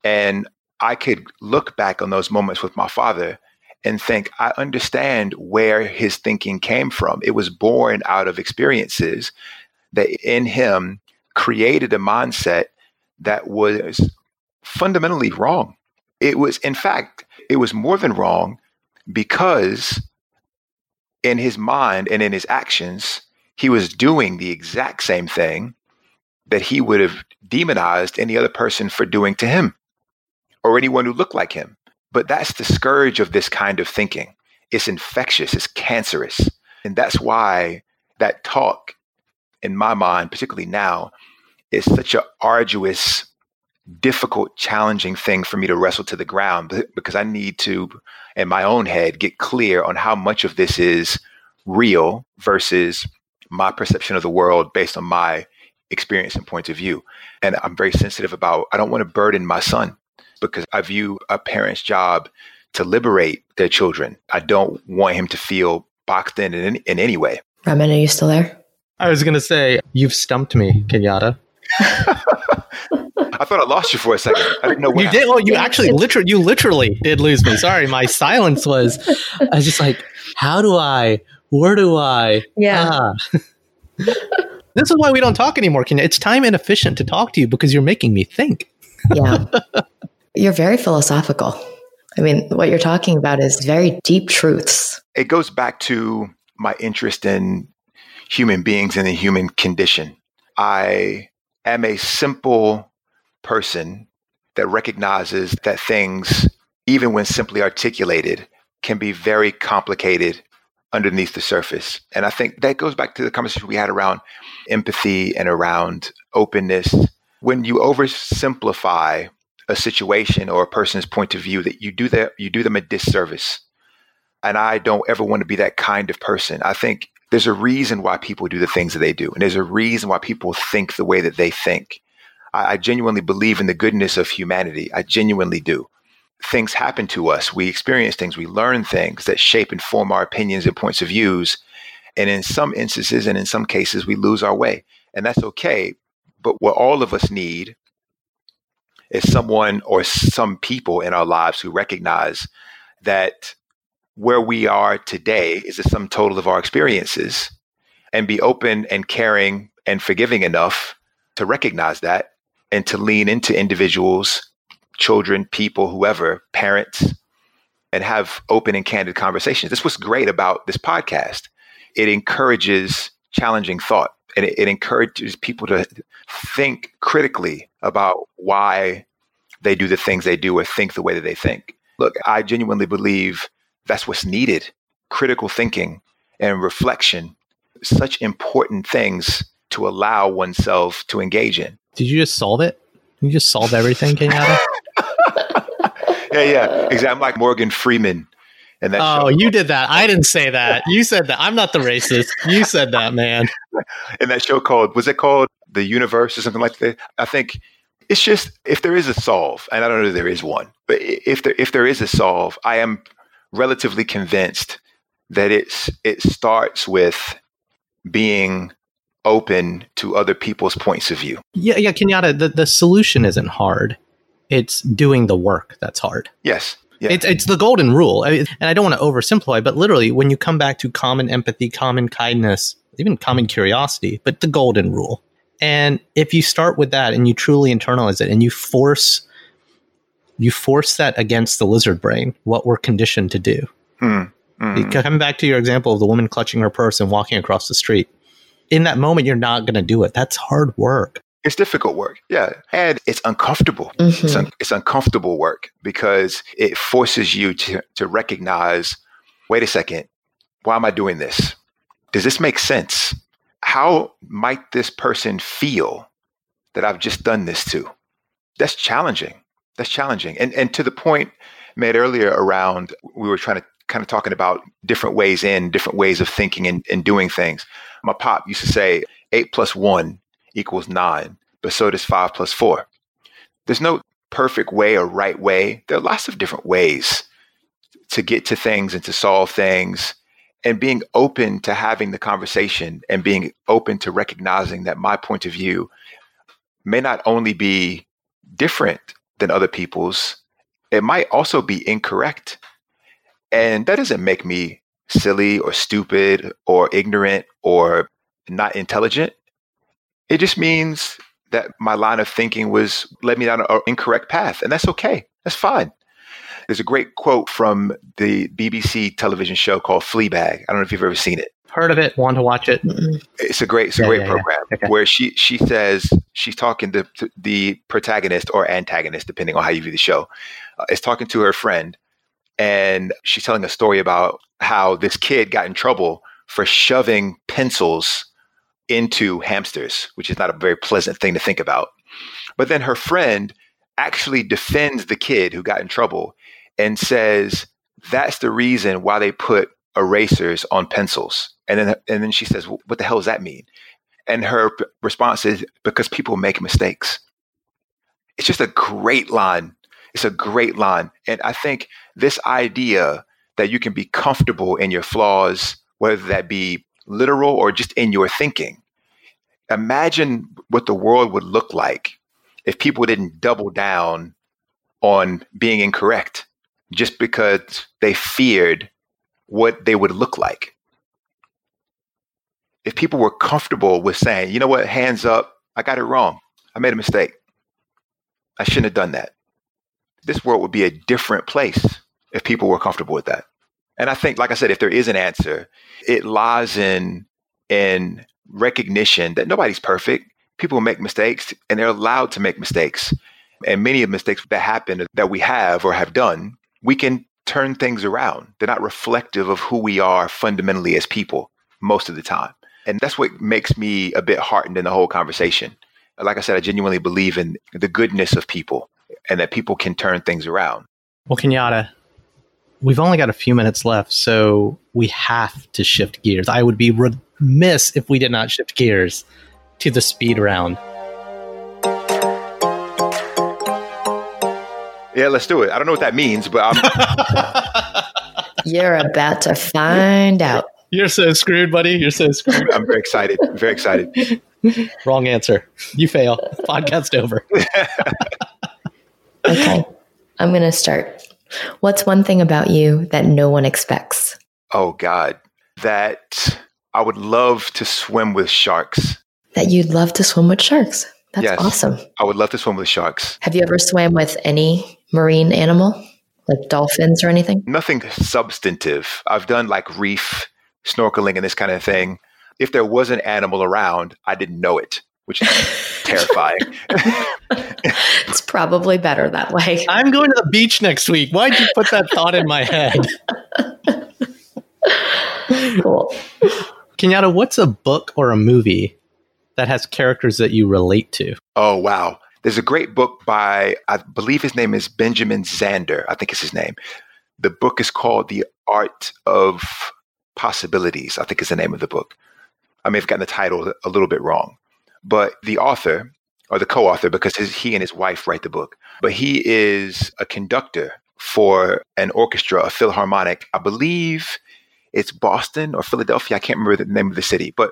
And I could look back on those moments with my father and think, I understand where his thinking came from. It was born out of experiences that in him created a mindset that was fundamentally wrong. It was, in fact, it was more than wrong because in his mind and in his actions, he was doing the exact same thing that he would have demonized any other person for doing to him or anyone who looked like him. But that's the scourge of this kind of thinking. It's infectious, it's cancerous. And that's why that talk, in my mind, particularly now, is such an arduous, difficult, challenging thing for me to wrestle to the ground because I need to, in my own head, get clear on how much of this is real versus my perception of the world based on my experience and point of view. And I'm very sensitive about, I don't want to burden my son because I view a parent's job to liberate their children. I don't want him to feel boxed in in, in any way. Raman, are you still there? I was going to say, you've stumped me, Kenyatte. I thought I lost you for a second. I didn't know what you did. Well, you actually literally, you literally did lose me. Sorry, my silence was. I was just like, how do I? Where do I? Yeah. Ah. this is why we don't talk anymore. Kenya. It's time inefficient to talk to you because you're making me think. yeah. You're very philosophical. I mean, what you're talking about is very deep truths. It goes back to my interest in human beings and the human condition. I am a simple person that recognizes that things, even when simply articulated, can be very complicated underneath the surface. And I think that goes back to the conversation we had around empathy and around openness. When you oversimplify a situation or a person's point of view, that you do that you do them a disservice. And I don't ever want to be that kind of person. I think there's a reason why people do the things that they do, and there's a reason why people think the way that they think. I, I genuinely believe in the goodness of humanity. I genuinely do. Things happen to us. We experience things. We learn things that shape and form our opinions and points of views. And in some instances and in some cases, we lose our way. And that's okay. But what all of us need is someone or some people in our lives who recognize that where we are today is the sum total of our experiences and be open and caring and forgiving enough to recognize that and to lean into individuals, children, people, whoever, parents, and have open and candid conversations. This was great about this podcast. It encourages challenging thought and it, it encourages people to think critically about why they do the things they do or think the way that they think. Look, I genuinely believe that's what's needed critical thinking and reflection, such important things to allow oneself to engage in. Did you just solve it? You just solve everything, Kenyatte? yeah, yeah, exactly. I'm like Morgan Freeman And that oh, you did that. I didn't say that. You said that. I'm not the racist. You said that, man. in that show called was it called The Universe or something like that? I think it's just if there is a solve, and I don't know if there is one, but if there if there is a solve, I am relatively convinced that it's it starts with being open to other people's points of view. Yeah, yeah, Kenyatte, the, the solution isn't hard. It's doing the work that's hard. Yes. Yeah. It's it's the golden rule, I mean, and I don't want to oversimplify, but literally, when you come back to common empathy, common kindness, even common curiosity, but the golden rule, and if you start with that and you truly internalize it, and you force you force that against the lizard brain, what we're conditioned to do. Hmm. Mhm. Coming back to your example of the woman clutching her purse and walking across the street, in that moment, you're not going to do it. That's hard work. It's difficult work. Yeah. And it's uncomfortable. It's, Mhm. un- it's uncomfortable work because it forces you to, to recognize wait a second, why am I doing this? Does this make sense? How might this person feel that I've just done this to? That's challenging. That's challenging. And, and to the point made earlier around, we were trying to kind of talking about different ways in, different ways of thinking and, and doing things. My pop used to say eight plus one equals nine, but so does five plus four. There's no perfect way or right way. There are lots of different ways to get to things and to solve things. And being open to having the conversation and being open to recognizing that my point of view may not only be different than other people's, it might also be incorrect. And that doesn't make me silly or stupid or ignorant or not intelligent. It just means that my line of thinking was led me down an incorrect path, and that's okay. That's fine. There's a great quote from the BBC television show called Fleabag. I don't know if you've ever seen it. Heard of it? Want to watch it? It's a great, it's a Yeah, great yeah, yeah. program Okay. where she she says she's talking to, to the protagonist or antagonist, depending on how you view the show, uh, is talking to her friend, and she's telling a story about how this kid got in trouble for shoving pencils into hamsters, which is not a very pleasant thing to think about. But then her friend actually defends the kid who got in trouble and says that's the reason why they put erasers on pencils. And then and then she says, "What the hell does that mean?" And her p- response is because people make mistakes. It's just a great line. It's a great line. And I think this idea that you can be comfortable in your flaws, whether that be literal or just in your thinking. Imagine what the world would look like if people didn't double down on being incorrect just because they feared what they would look like. If people were comfortable with saying, you know what, hands up, I got it wrong. I made a mistake. I shouldn't have done that. This world would be a different place if people were comfortable with that. And I think, like I said, if there is an answer, it lies in in recognition that nobody's perfect. People make mistakes and they're allowed to make mistakes. And many of the mistakes that happen that we have or have done, we can turn things around. They're not reflective of who we are fundamentally as people most of the time. And that's what makes me a bit heartened in the whole conversation. Like I said, I genuinely believe in the goodness of people and that people can turn things around. Well, Kenyatte, we've only got a few minutes left, so we have to shift gears. I would be remiss if we did not shift gears to the speed round. Yeah, let's do it. I don't know what that means, but I'm, You're about to find out. You're so screwed, buddy. You're so screwed. I'm very excited. Very excited. Wrong answer. You fail. Podcast over. Okay. I'm going to start. What's one thing about you that no one expects? Oh, God. That I would love to swim with sharks. That you'd love to swim with sharks. That's Yes. awesome. I would love to swim with sharks. Have you ever swam with any marine animal, like dolphins or anything? Nothing substantive. I've done like reef snorkeling and this kind of thing. If there was an animal around, I didn't know it, which is terrifying. It's probably better that way. I'm going to the beach next week. Why'd you put that thought in my head? Cool. Kenyatte, what's a book or a movie that has characters that you relate to? Oh, wow. There's a great book by, I believe his name is Benjamin Zander. I think it's his name. The book is called The Art of Possibilities, I think is the name of the book. I may have gotten the title a little bit wrong, but the author or the co-author, because his, he and his wife write the book, but he is a conductor for an orchestra, a philharmonic. I believe it's Boston or Philadelphia. I can't remember the name of the city, but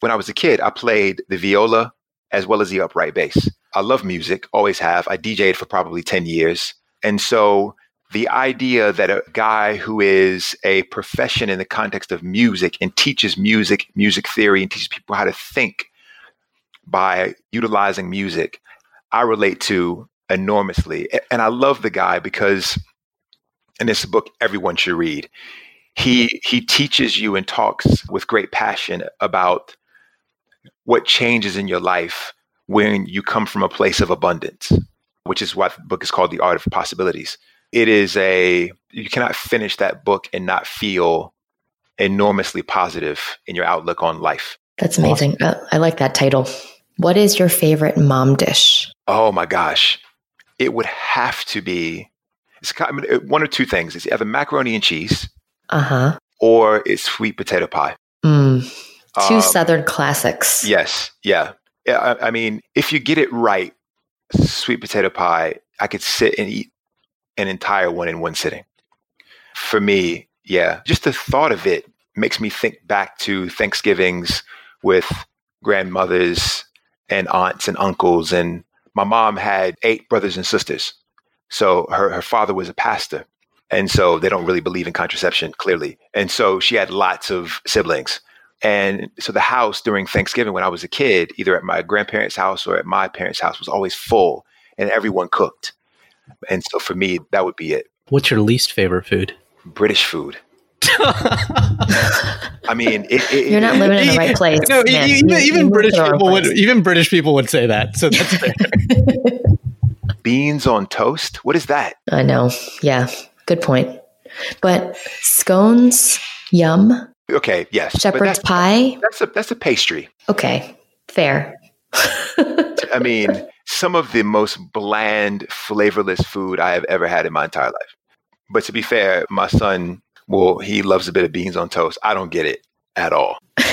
when I was a kid, I played the viola as well as the upright bass. I love music, always have. I DJed for probably 10 years. And so the idea that a guy who is a profession in the context of music and teaches music, music theory, and teaches people how to think by utilizing music, I relate to enormously. And I love the guy because, in this book everyone should read. He he teaches you and talks with great passion about what changes in your life when you come from a place of abundance, which is why the book is called The Art of Possibilities. It is a you cannot finish that book and not feel enormously positive in your outlook on life. That's amazing. Awesome. I like that title. What is your favorite mom dish? Oh my gosh. It would have to be it's kind of, one or two things. It's either macaroni and cheese, uh-huh. or it's sweet potato pie. Mm, two um, Southern classics. Yes, yeah. I, I mean, if you get it right, sweet potato pie, I could sit and eat an entire one in one sitting. For me, yeah, just the thought of it makes me think back to Thanksgivings with grandmothers and aunts and uncles. And my mom had eight brothers and sisters. So her, her father was a pastor. And so they don't really believe in contraception, clearly. And so she had lots of siblings. And so the house during Thanksgiving when I was a kid, either at my grandparents' house or at my parents' house, was always full and everyone cooked. And so for me, that would be it. What's your least favorite food? British food. I mean, it, it, you're not living in the right place. No, man. even, even British people would even British people would say that. So that's fair. Beans on toast. What is that? I know. Yeah, good point. But scones, yum. Okay. Yes. Shepherd's that's, pie. That's a that's a pastry. Okay. Fair. I mean, some of the most bland, flavorless food I have ever had in my entire life. But to be fair, my son well, he loves a bit of beans on toast. I don't get it at all.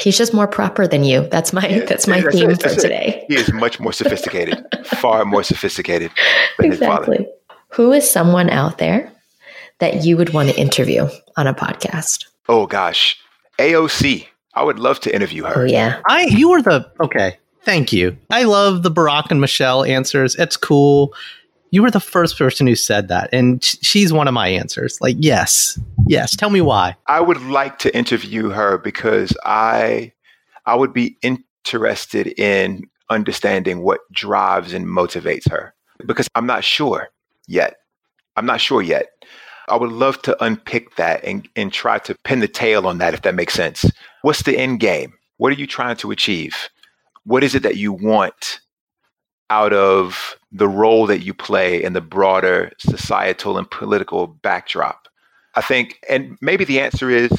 He's just more proper than you. That's my yeah, that's my that's theme for today. He is much more sophisticated, far more sophisticated than exactly. his father. Who is someone out there that you would want to interview on a podcast? Oh gosh, AOC. I would love to interview her. Oh yeah. I you were the okay. Thank you. I love the Barack and Michelle answers. It's cool you were the first person who said that and she's one of my answers. Like yes yes. Tell me why. I would like to interview her because i i would be interested in understanding what drives and motivates her because i'm not sure yet. I'm not sure yet. I would love to unpick that and, and try to pin the tail on that if that makes sense. What's the end game? What are you trying to achieve? What is it that you want out of the role that you play in the broader societal and political backdrop? I think, and maybe the answer is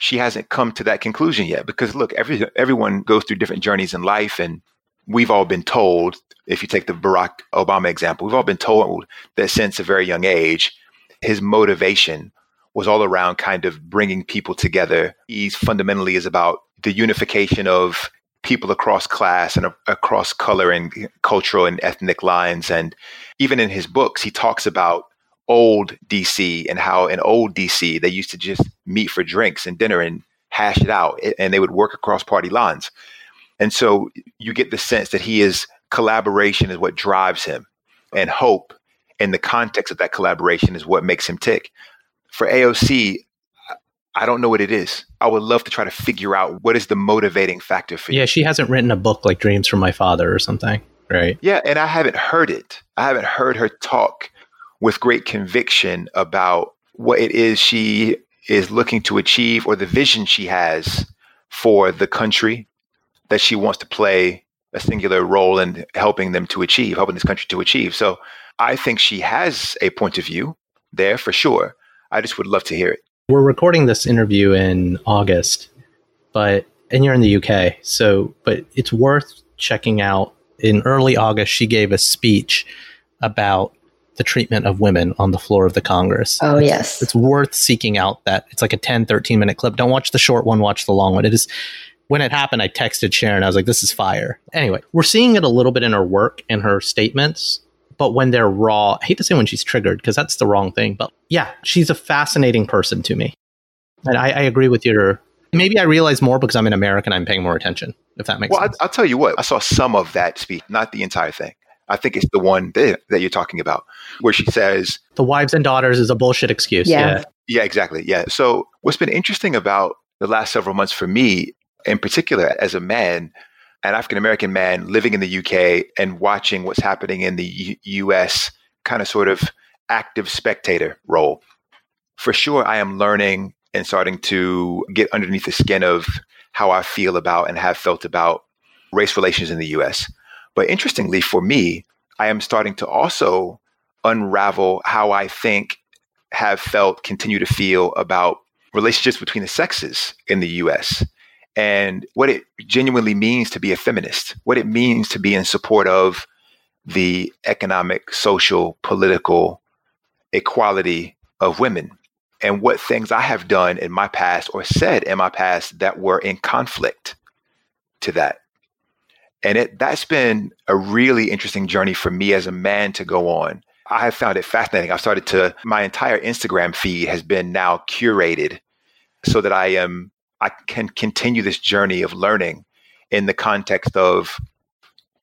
she hasn't come to that conclusion yet because look, every, everyone goes through different journeys in life. And we've all been told, if you take the Barack Obama example, we've all been told that since a very young age, his motivation was all around kind of bringing people together. He fundamentally is about the unification of people across class and across color and cultural and ethnic lines. And even in his books, he talks about old DC and how in old DC they used to just meet for drinks and dinner and hash it out, and they would work across party lines. And so you get the sense that he is collaboration is what drives him, and hope in the context of that collaboration is what makes him tick. For AOC, I don't know what it is. I would love to try to figure out what is the motivating factor for you. Yeah, she hasn't written a book like Dreams from My Father or something, right? Yeah, and I haven't heard it. I haven't heard her talk with great conviction about what it is she is looking to achieve or the vision she has for the country that she wants to play a singular role in helping them to achieve, helping this country to achieve. So I think she has a point of view there for sure. I just would love to hear it. We're recording this interview in August, but and you're in the UK, so but it's worth checking out. In early August, she gave a speech about the treatment of women on the floor of the Congress. Oh, it's, yes. It's worth seeking out that. It's like a 10, 13 minute clip. Don't watch the short one, watch the long one. It is when it happened, I texted Sharon. I was like, this is fire. Anyway, we're seeing it a little bit in her work and her statements, but when they're raw, I hate to say when she's triggered because that's the wrong thing. But yeah, she's a fascinating person to me. And I, I agree with your. Maybe I realize more because I'm in America and I'm paying more attention, if that makes well, sense. I, I'll tell you what, I saw some of that speech, not the entire thing. I think it's the one that, that you're talking about, where she says, the wives and daughters is a bullshit excuse. Yeah. yeah. Yeah, exactly. Yeah. So, what's been interesting about the last several months for me, in particular, as a man, an African American man living in the UK and watching what's happening in the U- US, kind of sort of active spectator role. For sure, I am learning and starting to get underneath the skin of how I feel about and have felt about race relations in the US. But interestingly, for me, I am starting to also unravel how I think, have felt, continue to feel about relationships between the sexes in the US and what it genuinely means to be a feminist, what it means to be in support of the economic, social, political equality of women, and what things I have done in my past or said in my past that were in conflict to that. And it that's been a really interesting journey for me as a man to go on. I have found it fascinating. I've started to my entire Instagram feed has been now curated so that I am I can continue this journey of learning in the context of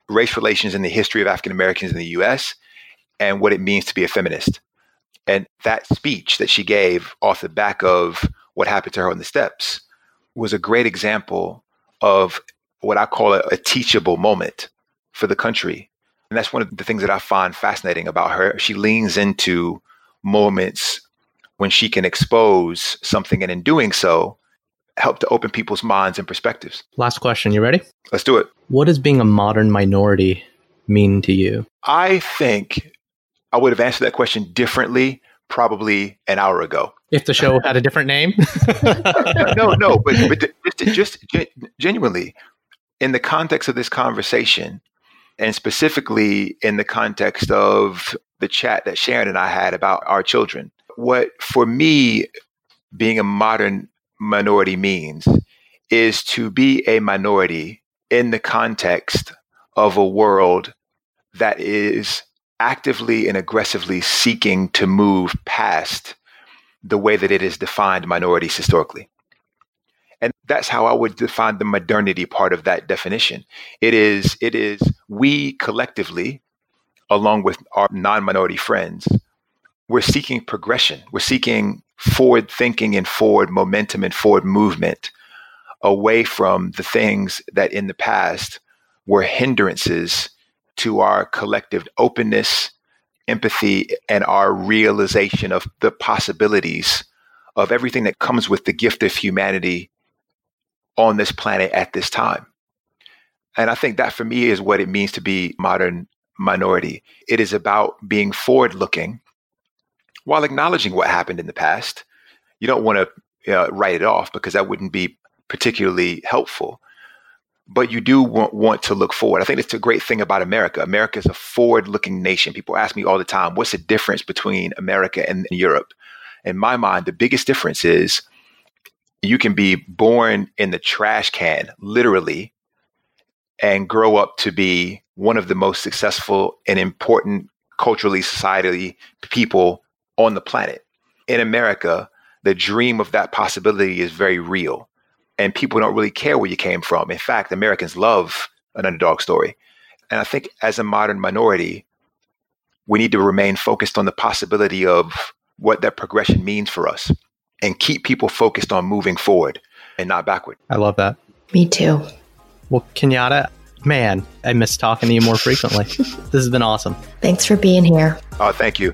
race relations and the history of African Americans in the US and what it means to be a feminist. And that speech that she gave off the back of what happened to her on the steps was a great example of what I call a, a teachable moment for the country. And that's one of the things that I find fascinating about her. She leans into moments when she can expose something and in doing so, help to open people's minds and perspectives. Last question. You ready? Let's do it. What does being a modern minority mean to you? I think I would have answered that question differently probably an hour ago. If the show had a different name? no, no, but, but just, just genuinely, in the context of this conversation, and specifically in the context of the chat that Sharon and I had about our children, what for me being a modern minority means is to be a minority in the context of a world that is actively and aggressively seeking to move past the way that it has defined minorities historically. And that's how I would define the modernity part of that definition. It is it is we collectively, along with our non-minority friends, we're seeking progression. We're seeking forward thinking and forward momentum and forward movement away from the things that in the past were hindrances to our collective openness, empathy, and our realization of the possibilities of everything that comes with the gift of humanity on this planet at this time. And I think that for me is what it means to be modern minority. It is about being forward looking while acknowledging what happened in the past. You don't want to uh, write it off because that wouldn't be particularly helpful. But you do want, want to look forward. I think it's a great thing about America. America is a forward looking nation. People ask me all the time, what's the difference between America and Europe? In my mind, the biggest difference is you can be born in the trash can, literally, and grow up to be one of the most successful and important culturally, societally people on the planet. In America, the dream of that possibility is very real. And people don't really care where you came from. In fact, Americans love an underdog story. And I think as a modern minority, we need to remain focused on the possibility of what that progression means for us and keep people focused on moving forward and not backward. I love that. Me too. Well, Kenyatte, man, I miss talking to you more frequently. this has been awesome. Thanks for being here. Oh, thank you.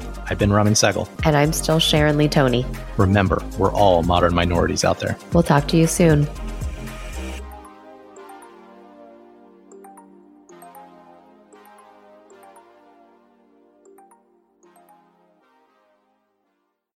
I've been Raman Segal. And I'm still Sharon Lee Thony. Remember, we're all modern minorities out there. We'll talk to you soon.